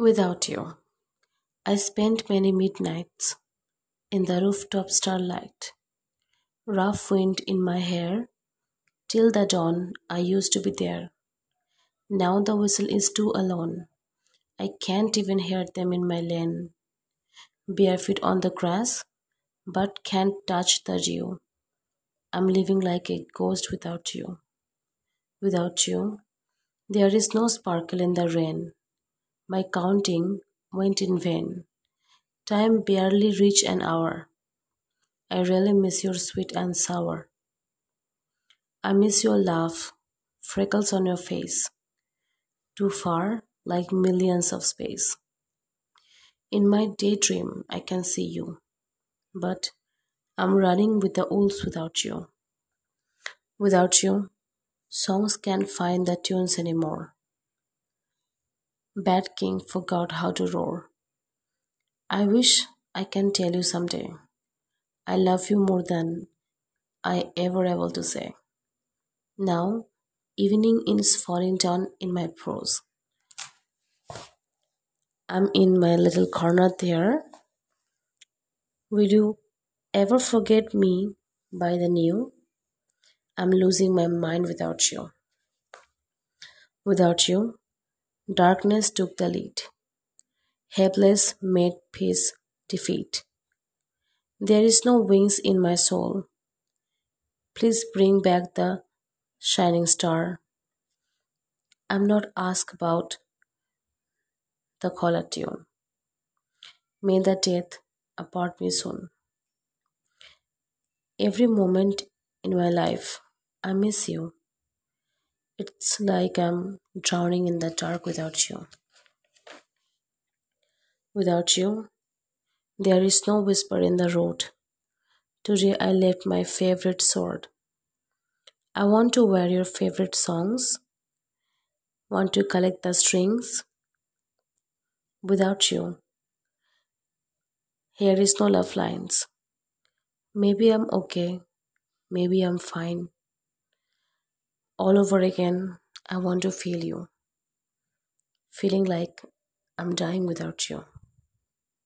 Without you, I spent many midnights in the rooftop starlight, rough wind in my hair. Till the dawn, I used to be there. Now the whistle is too alone. I can't even hear them in my lane. Barefoot on the grass, but can't touch the dew. I'm living like a ghost without you. Without you, there is no sparkle in the rain. My counting went in vain. Time barely reached an hour. I really miss your sweet and sour. I miss your laugh, freckles on your face. Too far, like millions of space. In my daydream, I can see you, but I'm running with the wolves without you. Without you, songs can't find the tunes anymore. Bad King forgot how to roar. I wish I can tell you someday. I love you more than I ever able to say. Now, evening is falling down in my prose. I'm in my little corner there. Will you ever forget me by the new? I'm losing my mind without you. Without you, Darkness took the lead. Helpless made peace defeat. There is no wings in my soul. Please bring back the shining star. I'm not asked about the caller tune. May the death apart me soon. Every moment in my life, I miss you. It's like I'm drowning in the dark without you. Without you, there is no whisper in the road. Today I left my favorite sword. I want to wear your favorite songs. Want to collect the strings. Without you, here is no love lines. Maybe I'm okay. Maybe I'm fine all over again, I want to feel you. Feeling like I'm dying without you.